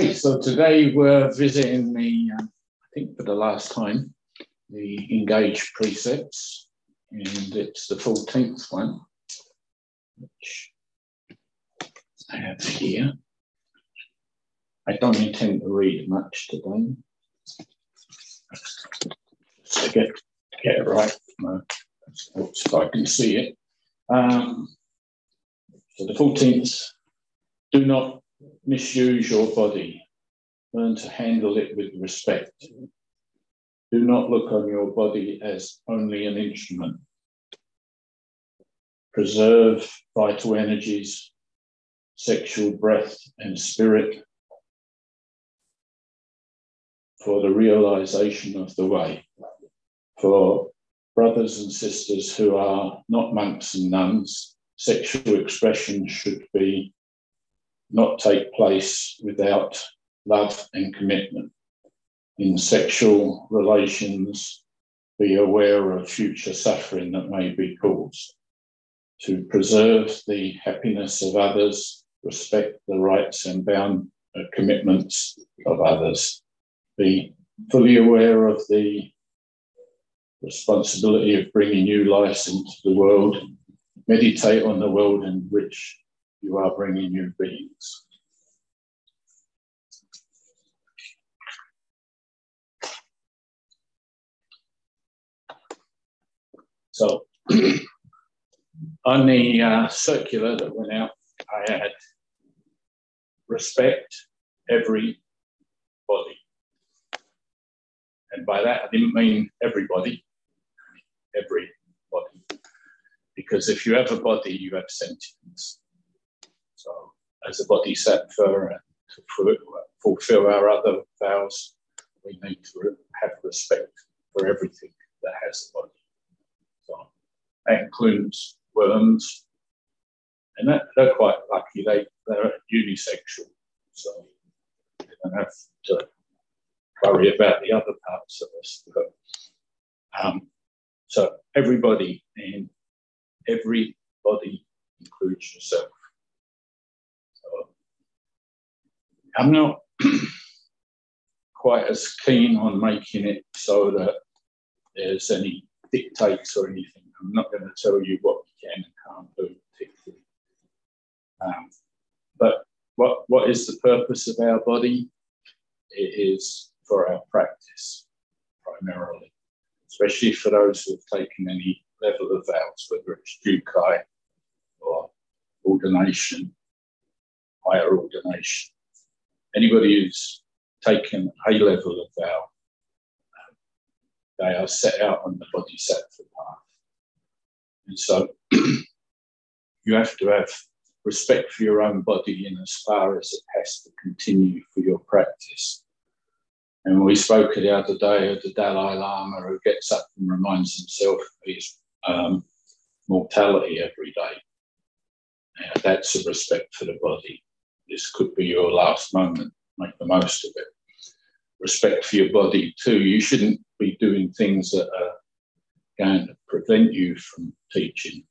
Okay, so today we're visiting the, uh, I think for the last time, the Engage precepts, and it's the 14th one, which I have here. I don't intend to read much today. Just to get, get it right, so I can see it. Um, so the 14th, do not misuse your body. Learn to handle it with respect. Do not look on your body as only an instrument. Preserve vital energies, sexual breath, and spirit for the realization of the way. For brothers and sisters who are not monks and nuns, sexual expression should be not take place without love and commitment. In sexual relations, be aware of future suffering that may be caused. To preserve the happiness of others, respect the rights and bound uh, commitments of others. Be fully aware of the responsibility of bringing new life into the world. Meditate on the world in which you are bringing new beings. So, on the uh, circular that went out, I had respect every body. And by that, I didn't mean everybody, every body. Because if you have a body, you have sentience. So, as a bodhisattva and to fulfill our other vows, we need to have respect for everything that has a body. So, that includes worms, and that, they're quite lucky. They they're unisexual, so they don't have to worry about the other parts of us. But, um, so everybody and everybody includes yourself. I'm not quite as keen on making it so that there's any dictates or anything. I'm not going to tell you what you can and can't do particularly. Um, but what, what is the purpose of our body? It is for our practice primarily, especially for those who have taken any level of vows, whether it's Jukai or ordination, higher ordination anybody who's taken a level of vow, they are set out on the bodhisattva path. And so you have to have respect for your own body in as far as it has to continue for your practice. And we spoke the other day of the Dalai Lama who gets up and reminds himself of his um, mortality every day. Uh, that's a respect for the body this could be your last moment. Make the most of it. Respect for your body too. You shouldn't be doing things that are going to prevent you from teaching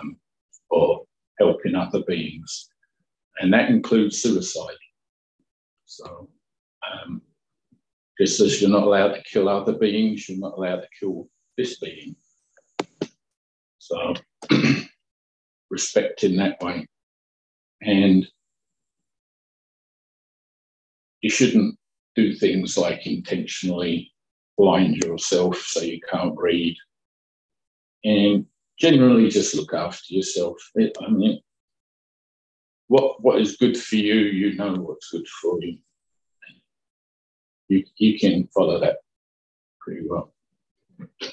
um, or helping other beings, and that includes suicide. So, um, just as you're not allowed to kill other beings, you're not allowed to kill this being. So, respect in that way. And you shouldn't do things like intentionally blind yourself so you can't read. And generally just look after yourself. I mean, what what is good for you, you know what's good for you. You, you can follow that pretty well.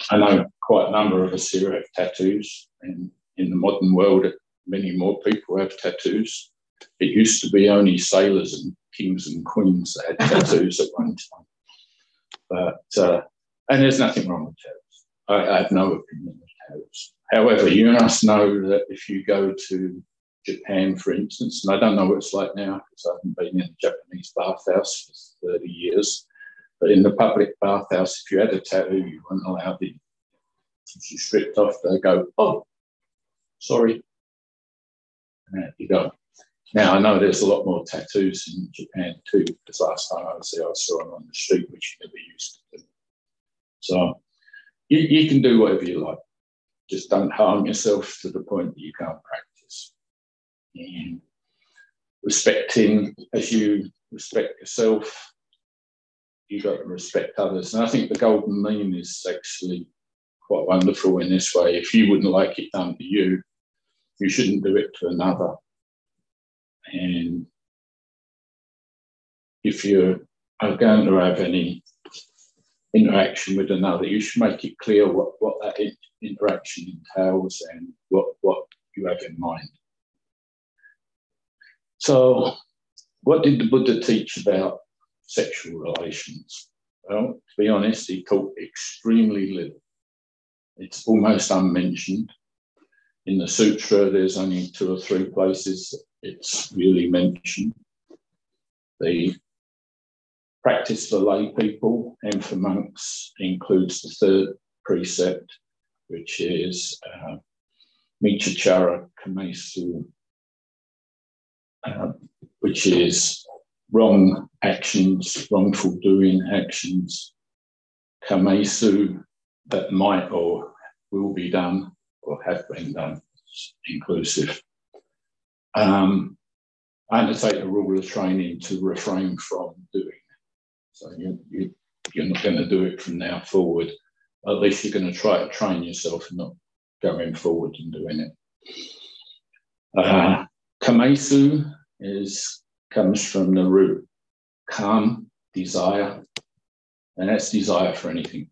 I know quite a number of us here have tattoos, and in the modern world, many more people have tattoos. It used to be only sailors and kings and queens that had tattoos at one time. But uh, and there's nothing wrong with tattoos. I, I have no opinion of tattoos. However, you must know that if you go to Japan, for instance, and I don't know what it's like now because I haven't been in a Japanese bathhouse for 30 years, but in the public bathhouse, if you had a tattoo, you weren't allowed in. If you stripped off, they go, oh, sorry. And you go. Now I know there's a lot more tattoos in Japan too, because last time I was there, I saw them on the street, which you never used to do. So you, you can do whatever you like. Just don't harm yourself to the point that you can't practice. And respecting as you respect yourself, you've got to respect others. And I think the golden mean is actually quite wonderful in this way. If you wouldn't like it done to you, you shouldn't do it to another. And if you are going to have any interaction with another, you should make it clear what, what that interaction entails and what, what you have in mind. So, what did the Buddha teach about sexual relations? Well, to be honest, he taught extremely little. It's almost unmentioned. In the sutra, there's only two or three places it's really mentioned. The practice for lay people and for monks includes the third precept, which is uh, Micchacara Kamesu, uh, which is wrong actions, wrongful doing actions, Kamesu that might or will be done or have been done, inclusive. Um, I undertake a rule of training to refrain from doing so you, you, you're not going to do it from now forward. At least you're going to try to train yourself and not going forward and doing it. Uh, kamesu is comes from the root kam, desire, and that's desire for anything.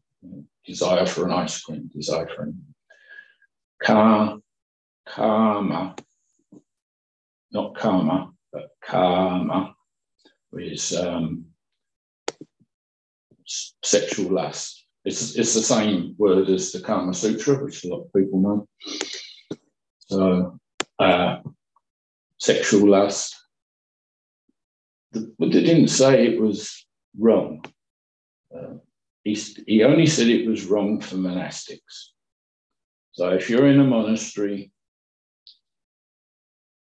Desire for an ice cream, desire for anything. Ka, kama, not karma, but kama is um, sexual lust. It's, it's the same word as the Kama Sutra, which a lot of people know. So, uh, sexual lust. The Buddha didn't say it was wrong. Uh, he, he only said it was wrong for monastics. So, if you're in a monastery,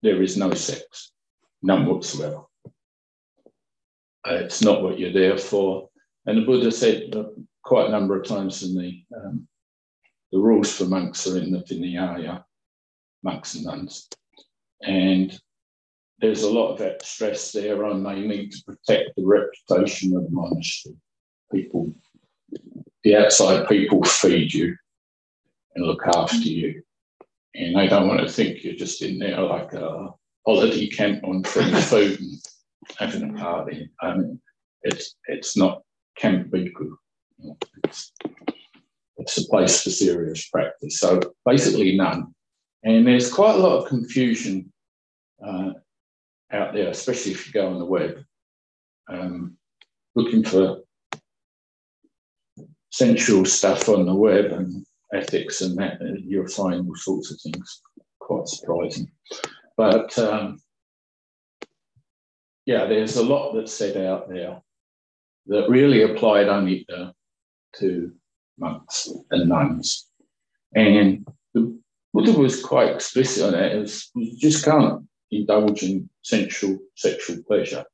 there is no sex, none whatsoever. Uh, it's not what you're there for. And the Buddha said quite a number of times in the um, the rules for monks are in the Vinaya, monks and nuns. And there's a lot of that stress there on they need to protect the reputation of the monastery. People, the outside people feed you and look after you. And I don't want to think you're just in there like a holiday camp on free food and having a party. Um, it's it's not Camp Bhikkhu. It's, it's a place for serious practice. So basically none. And there's quite a lot of confusion uh, out there, especially if you go on the web, um, looking for sensual stuff on the web and ethics and that, you'll find all sorts of things quite surprising. But um, yeah, there's a lot that's said out there that really applied only to, to monks and nuns. And the Buddha was quite explicit on that. It was, you just can't indulge in sensual sexual pleasure.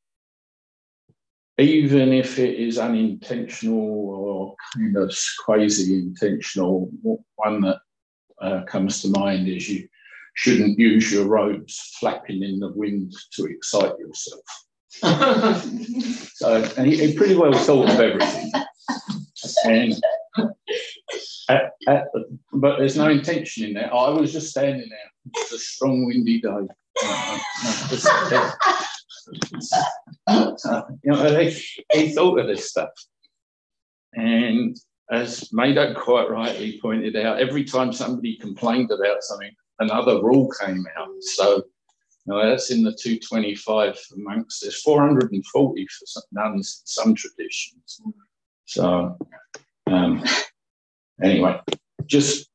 Even if it is unintentional or kind of quasi intentional, one that uh, comes to mind is you shouldn't use your robes flapping in the wind to excite yourself. so and he, he, pretty well thought of everything. And at, at, but there's no intention in there. I was just standing there. It's a strong, windy day. Uh, uh, uh, you know, he, he thought of this stuff. And as Mado quite rightly pointed out, every time somebody complained about something, another rule came out. So now that's in the 225 for monks. There's 440 for some, nuns in some traditions. So um, anyway, just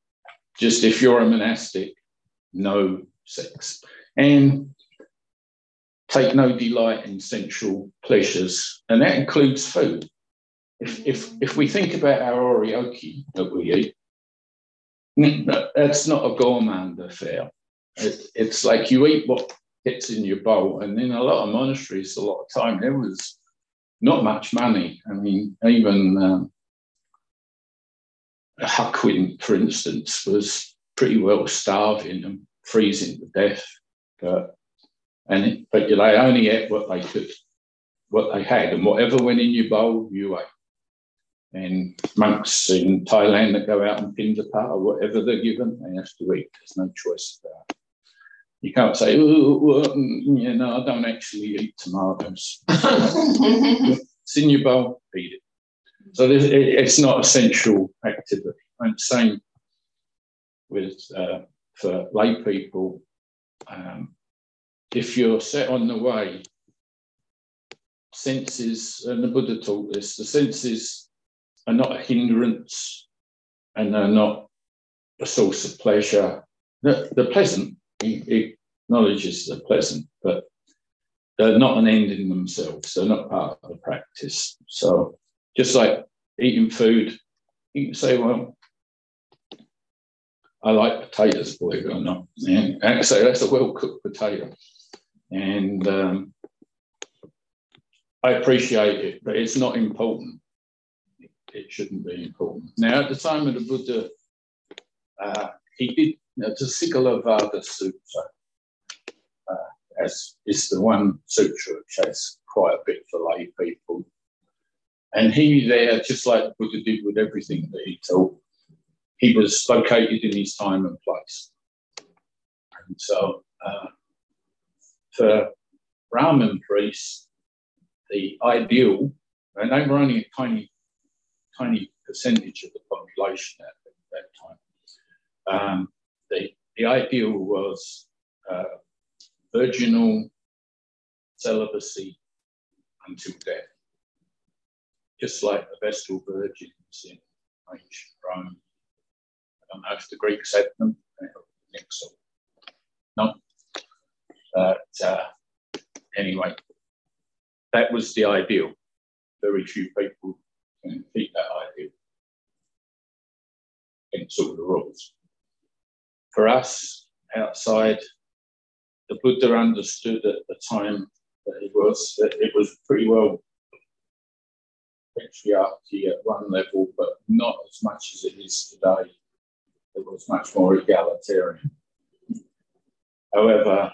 just if you're a monastic, no sex. And take no delight in sensual pleasures, and that includes food. If, if, if we think about our oryoki that we eat, that's not a gourmand affair. It, it's like you eat what gets in your bowl. And in a lot of monasteries, a lot of time, there was not much money. I mean, even um, Hakuin, for instance, was pretty well starving and freezing to death. But and but they only ate what they could, what they had, and whatever went in your bowl, you ate. And monks in Thailand that go out and Pindapar or whatever they're given, they have to eat. There's no choice about it. You can't say, oh, you know, I don't actually eat tomatoes. it's in your bowl, eat it. So it's not essential activity. And same with uh, for lay people. Um, if you're set on the way, senses, and the Buddha taught this, the senses are not a hindrance and they're not a source of pleasure. They're pleasant, he, acknowledges they're pleasant, but they're not an end in themselves. They're not part of the practice. So just like eating food, you can say, well, I like potatoes, believe it or not. And actually, that's a well cooked potato. And um, I appreciate it, but it's not important. It shouldn't be important. Now, at the time of the Buddha, uh, he did, you the Sigalovada Sutra, uh, as is the one sutra which has quite a bit for lay people. And he there, just like the Buddha did with everything that he taught, he was located in his time and place. And so uh, for Brahmin priests, the ideal, and they were only a tiny, tiny percentage of the population at that time. Um, the, the ideal was uh, virginal celibacy until death, just like the Vestal Virgins in ancient Rome. I don't know if the Greeks had them. But uh, anyway, that was the ideal. Very few people can keep that ideal. Hence all the rules. For us, outside, the Buddha understood at the time that it was that it was pretty well patriarchy at one level, but not as much as it is today. It was much more egalitarian. However,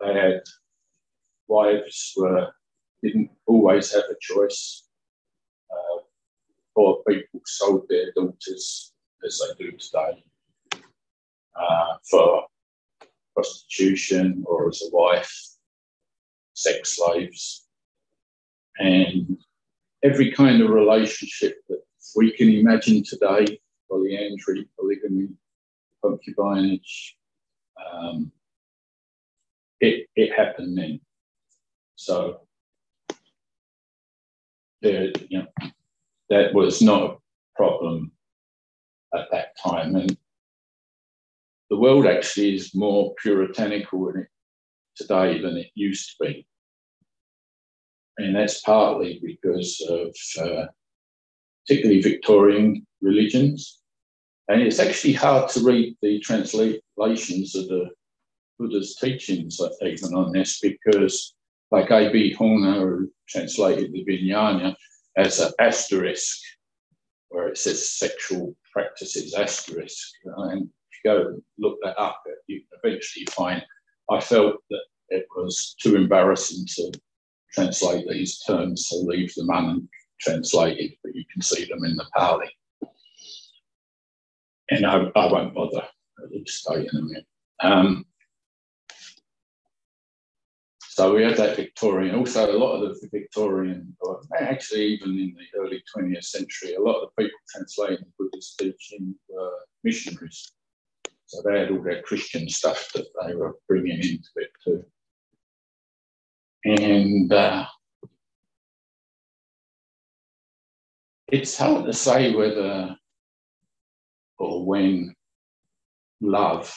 they had wives were didn't always have a choice. Uh, poor people sold their daughters as they do today uh, for prostitution or as a wife, sex slaves, and every kind of relationship that we can imagine today polyandry, polygamy, concubinage. Um, it, it happened then. So there, you know, that was not a problem at that time. And the world actually is more puritanical in it today than it used to be. And that's partly because of uh, particularly Victorian religions. And it's actually hard to read the translations of the Buddha's teachings even on this because, like I.B. Horner, who translated the Vinaya as an asterisk, where it says sexual practices asterisk. And if you go look that up, you eventually find I felt that it was too embarrassing to translate these terms, so leave them untranslated, but you can see them in the Pali and I, I won't bother. I'll stay in a minute. Um, so we had that Victorian. Also, a lot of the Victorian, or actually even in the early 20th century, a lot of the people translating Buddhist teaching were missionaries. So they had all their Christian stuff that they were bringing into it too. And uh, it's hard to say whether or when love,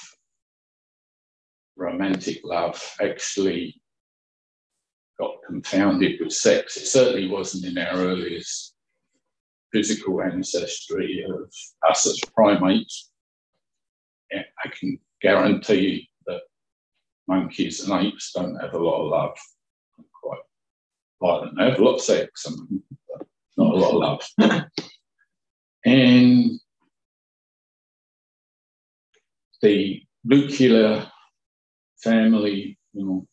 romantic love, actually got confounded with sex. It certainly wasn't in our earliest physical ancestry of us as primates. I can guarantee that monkeys and apes don't have a lot of love. Quite violent. They have a lot of sex, but not a lot of love. and the nuclear family, you know,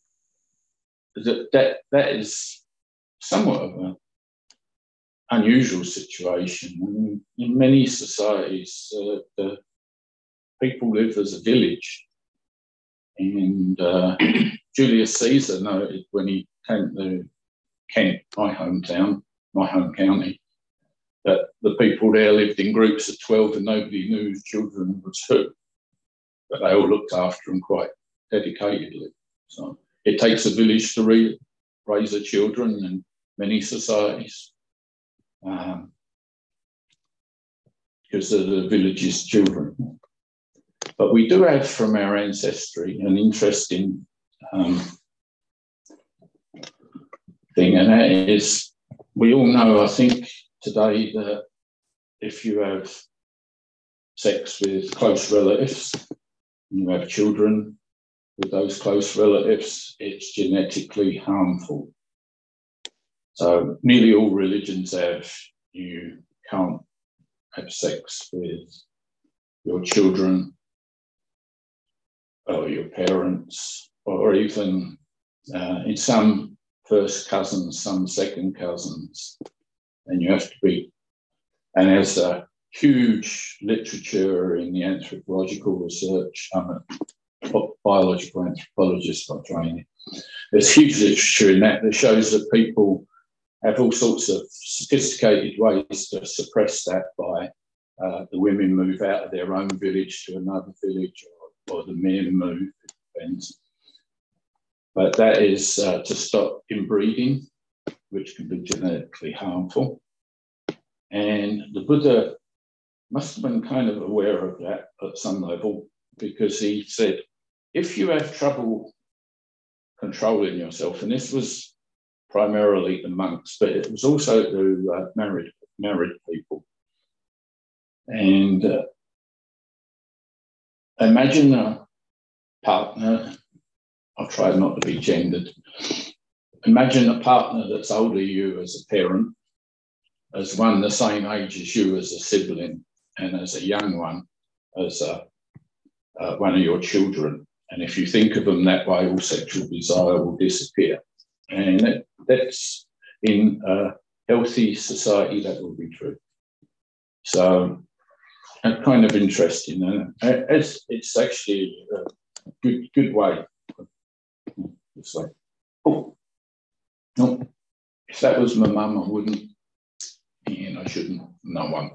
that that, that is somewhat of an unusual situation. In many societies, uh, the people live as a village. And uh, Julius Caesar noted when he came to Kent, my hometown, my home county, that the people there lived in groups of 12 and nobody knew whose children was who. But they all looked after them quite dedicatedly. So it takes a village to re- raise the children in many societies. Um, because of the village's children. But we do have from our ancestry an interesting um, thing, and that is we all know, I think, today that if you have sex with close relatives, you have children with those close relatives, it's genetically harmful. So nearly all religions have you can't have sex with your children or your parents, or even uh, in some first cousins, some second cousins. And you have to be, and there's a huge literature in the anthropological research. A biological anthropologist by training. There's huge literature in that that shows that people have all sorts of sophisticated ways to suppress that by uh, the women move out of their own village to another village or, or the men move, depends. But that is uh, to stop inbreeding, which can be genetically harmful. And the Buddha must have been kind of aware of that at some level because he said, if you have trouble controlling yourself, and this was primarily the monks, but it was also to uh, married married people. And uh, imagine a partner. I'll try not to be gendered. Imagine a partner that's older you as a parent, as one the same age as you as a sibling, and as a young one as a, uh, one of your children. And if you think of them that way, all sexual desire will disappear. And that, that's in a healthy society, that will be true. So, kind of interesting. And it's, it's actually a good, good way. It's like, oh, no, if that was my mum, I wouldn't, and I shouldn't, no one.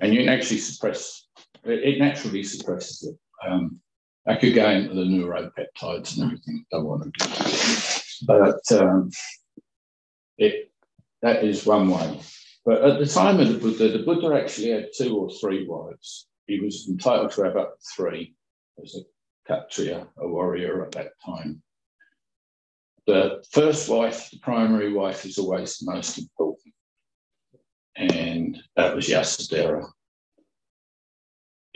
And you can actually suppress, it naturally suppresses it. Um, I could go the neuropeptides and everything, don't want to. But um, it, that is one way. But at the time of the Buddha, the Buddha actually had two or three wives. He was entitled to have up to three as a Kshatriya, a warrior at that time. The first wife, the primary wife, is always the most important. And that was Yasodhara.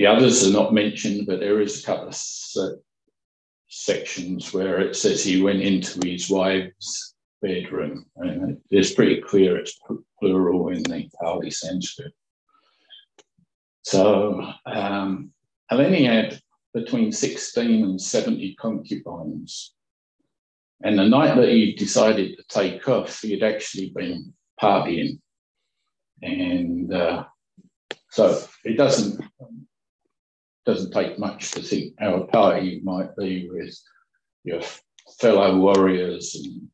The others are not mentioned, but there is a couple of sections where it says he went into his wife's bedroom. And it's pretty clear it's plural in the Pali Sanskrit. So um, Aleni had between 16 and 70 concubines. And the night that he decided to take off, he had actually been partying. And uh, so it doesn't doesn't take much to think how a party might be with your fellow warriors and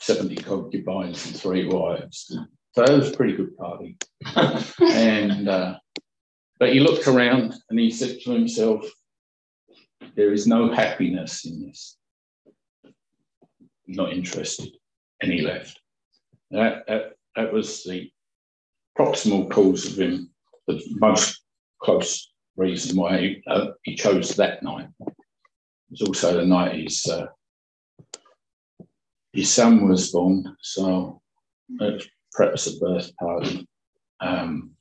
70 concubines and three wives. So it was a pretty good party. and uh, but he looked around and he said to himself, there is no happiness in this. I'm not interested. And he left. That, that, that was the proximal cause of him, the most close reason why he, uh, he chose that night. It was also the night his, uh, his son was born, so it was perhaps a birth party. Um,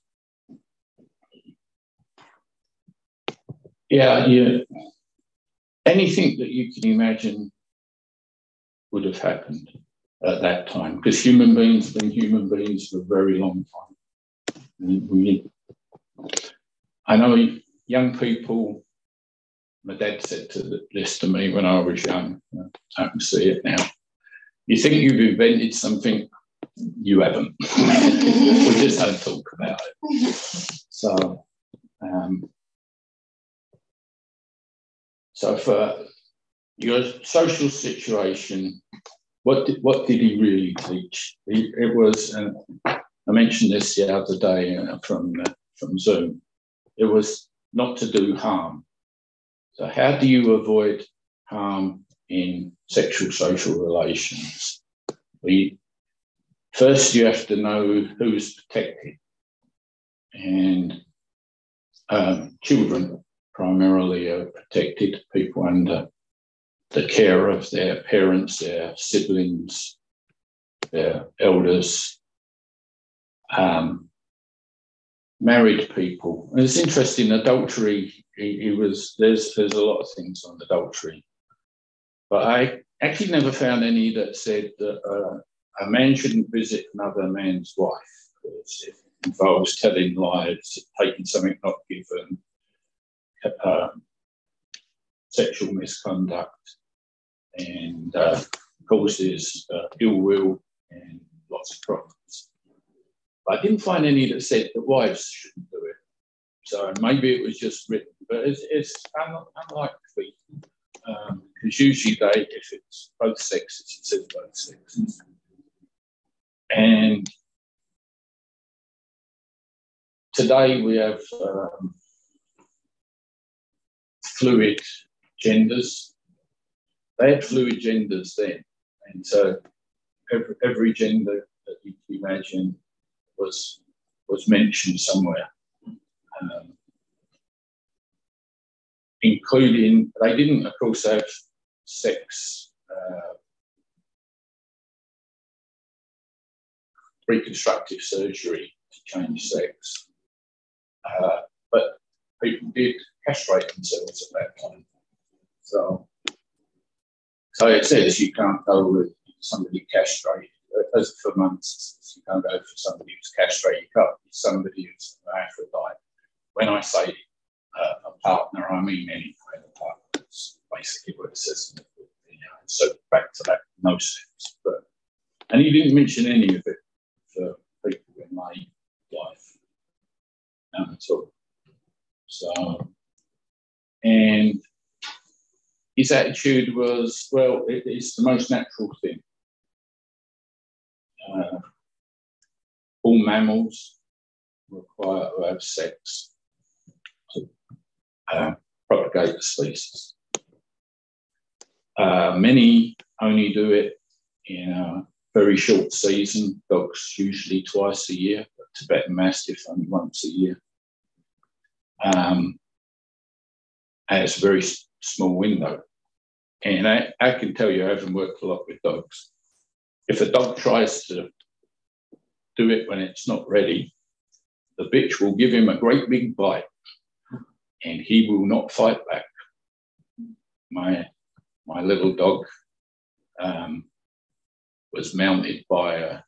yeah, you, anything that you can imagine would have happened at that time, because human beings have been human beings for a very long time. We, I know young people, my dad said to this to me when I was young, I can see it now. You think you've invented something, you haven't. we just don't talk about it. So, um, so for your social situation, what did, what did he really teach? He, it was, I mentioned this the other day uh, from uh, from Zoom. It was not to do harm. So how do you avoid harm in sexual social relations? We, first, you have to know who's protected, and um, children primarily are protected. People under the care of their parents, their siblings, their elders, um, married people. And it's interesting, adultery, he, was, there's, there's a lot of things on adultery. But I actually never found any that said that uh, a man shouldn't visit another man's wife because it involves telling lies, taking something not given, uh, sexual misconduct and uh, causes uh, ill will and lots of problems. I didn't find any that said that wives shouldn't do it. So maybe it was just written, but it's, it's unlikely because um, usually they, if it's both sexes, it says both sexes. And today we have um, fluid genders they had fluid genders then. And so every, every gender that you can imagine was, was mentioned somewhere. Um, including, they didn't, of course, have sex uh, reconstructive surgery to change sex. Uh, but people did castrate themselves at that time. So so it says you can't go with somebody castrated. As for months, you can't go for somebody who's castrated. You can't somebody who's an Aphrodite. When I say uh, a partner, I mean any kind of partner. Basically what it says. You know, so back to that, no sex. But and he didn't mention any of it for people in my life. None at all. So, and his attitude was, well, it, it's the most natural thing. Uh, all mammals require to have sex to uh, propagate the species. Uh, many only do it in a very short season. Dogs usually twice a year, but Tibetan Mastiff only once a year. Um, it's a very small window. And I, I can tell you, I haven't worked a lot with dogs. If a dog tries to do it when it's not ready, the bitch will give him a great big bite and he will not fight back. My, my little dog um, was mounted by a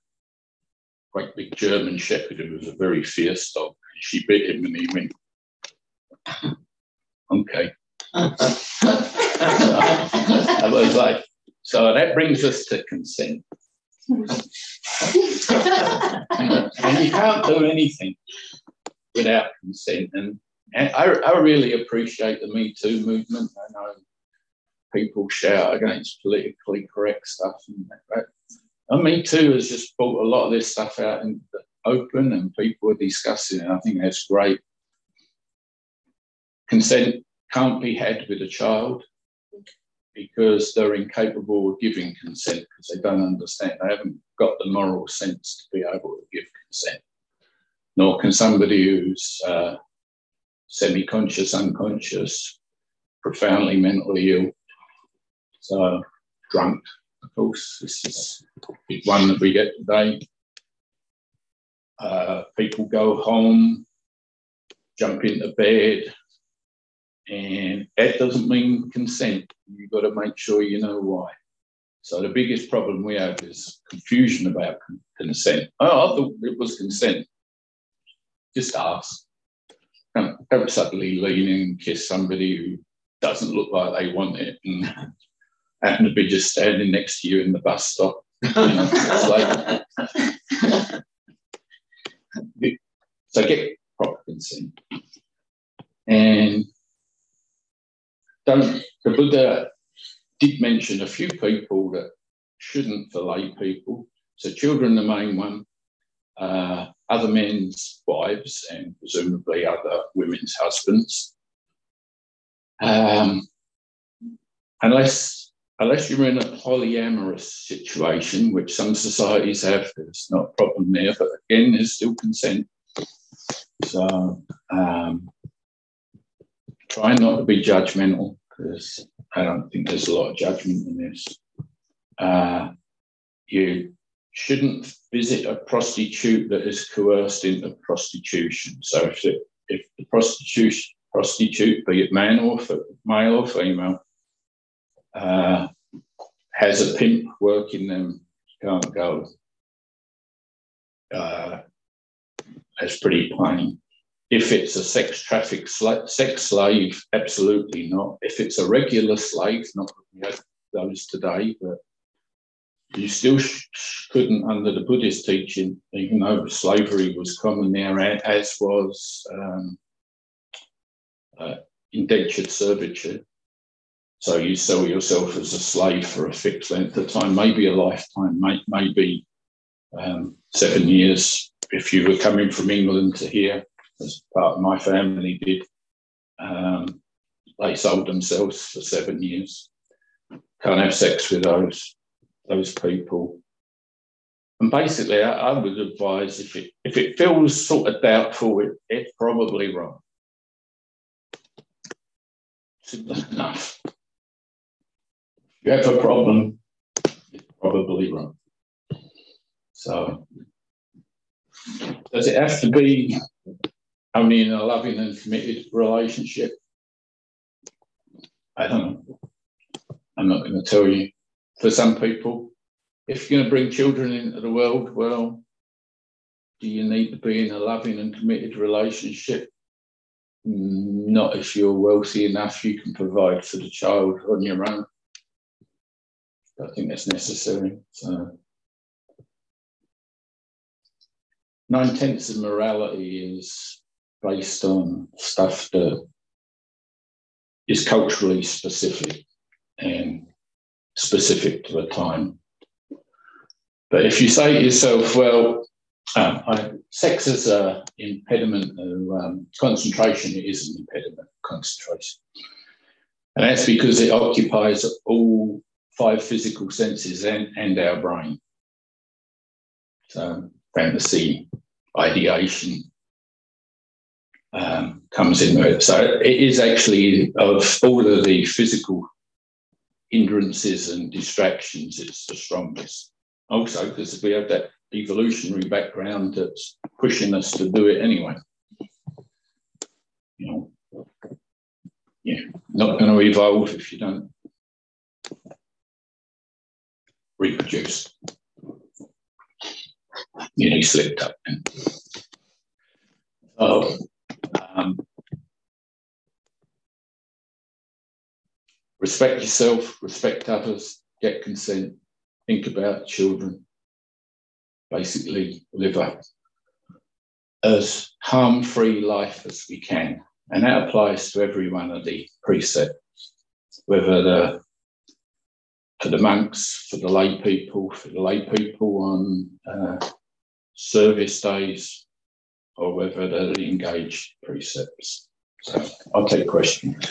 great big German Shepherd who was a very fierce dog. She bit him and he went, okay. I was like, so that brings us to consent. And you can't do anything without consent. And, and I, I, really appreciate the Me Too movement. I know people shout against politically correct stuff and that. And uh, Me Too has just brought a lot of this stuff out in the open and people are discussing it. I think that's great. Consent can't be had with a child because they're incapable of giving consent because they don't understand. They haven't got the moral sense to be able to give consent. Nor can somebody who's uh, semi conscious, unconscious, profoundly mentally ill. So, drunk, of course, this is big one that we get today. Uh, people go home, jump into bed, And that doesn't mean consent. You've got to make sure you know why. So the biggest problem we have is confusion about consent. Oh, I thought it was consent. Just ask. Don't, suddenly lean in and kiss somebody who doesn't look like they want it and happen to be just standing next to you in the bus stop. You know, so get proper consent. And don't the Buddha did mention a few people that shouldn't for lay people. So children, the main one, uh, other men's wives, and presumably other women's husbands. Um, unless unless you're in a polyamorous situation, which some societies have, there's not a problem there. But again, there's still consent. So um, try not to be judgmental because I don't think there's a lot of judgment in this. Uh, you shouldn't visit a prostitute that is coerced into prostitution. So if, if the prostitution prostitute, be it man or male or female, uh, has a pimp working them, you can't go. Uh, that's pretty plain. If it's a sex traffic sex slave, absolutely not. If it's a regular slave, not those today, but you still sh- couldn't, under the Buddhist teaching, even though slavery was common there, as was um, uh, indentured servitude. So you sell yourself as a slave for a fixed length of time, maybe a lifetime, may, maybe um, seven years. If you were coming from England to here, as part of my family did, um, they sold themselves for seven years. Can't have sex with those those people. And basically, I, I would advise if it if it feels sort of doubtful, it, it's probably wrong. Simple enough. If you have a problem, it's probably wrong. So, does it have to be only in a loving and committed relationship? I don't know. I'm not going to tell you. For some people, if you're going to bring children into the world, well, do you need to be in a loving and committed relationship? Not if you're wealthy enough, you can provide for the child on your own. I think that's necessary. So, nine tenths of morality is based on stuff that is culturally specific and specific to a time. But if you say to yourself, well, um, I, sex is an impediment of um, concentration. It is an impediment concentration. And that's because it occupies all five physical senses and, and our brain. So, fantasy, ideation um, comes in there. So, it is actually, of all of the physical hindrances and distractions, it's the strongest. Also, because we have that evolutionary background that's pushing us to do it anyway. You know, yeah, not going to evolve if you don't reproduce. Nearly slipped up. Oh, respect yourself, respect others, get consent, think about children, basically live a as harm-free life as we can. And that applies to every one of the precepts, whether the for the monks, for the lay people, for the lay people on uh, service days, or whether they're the engaged precepts. So I'll take questions.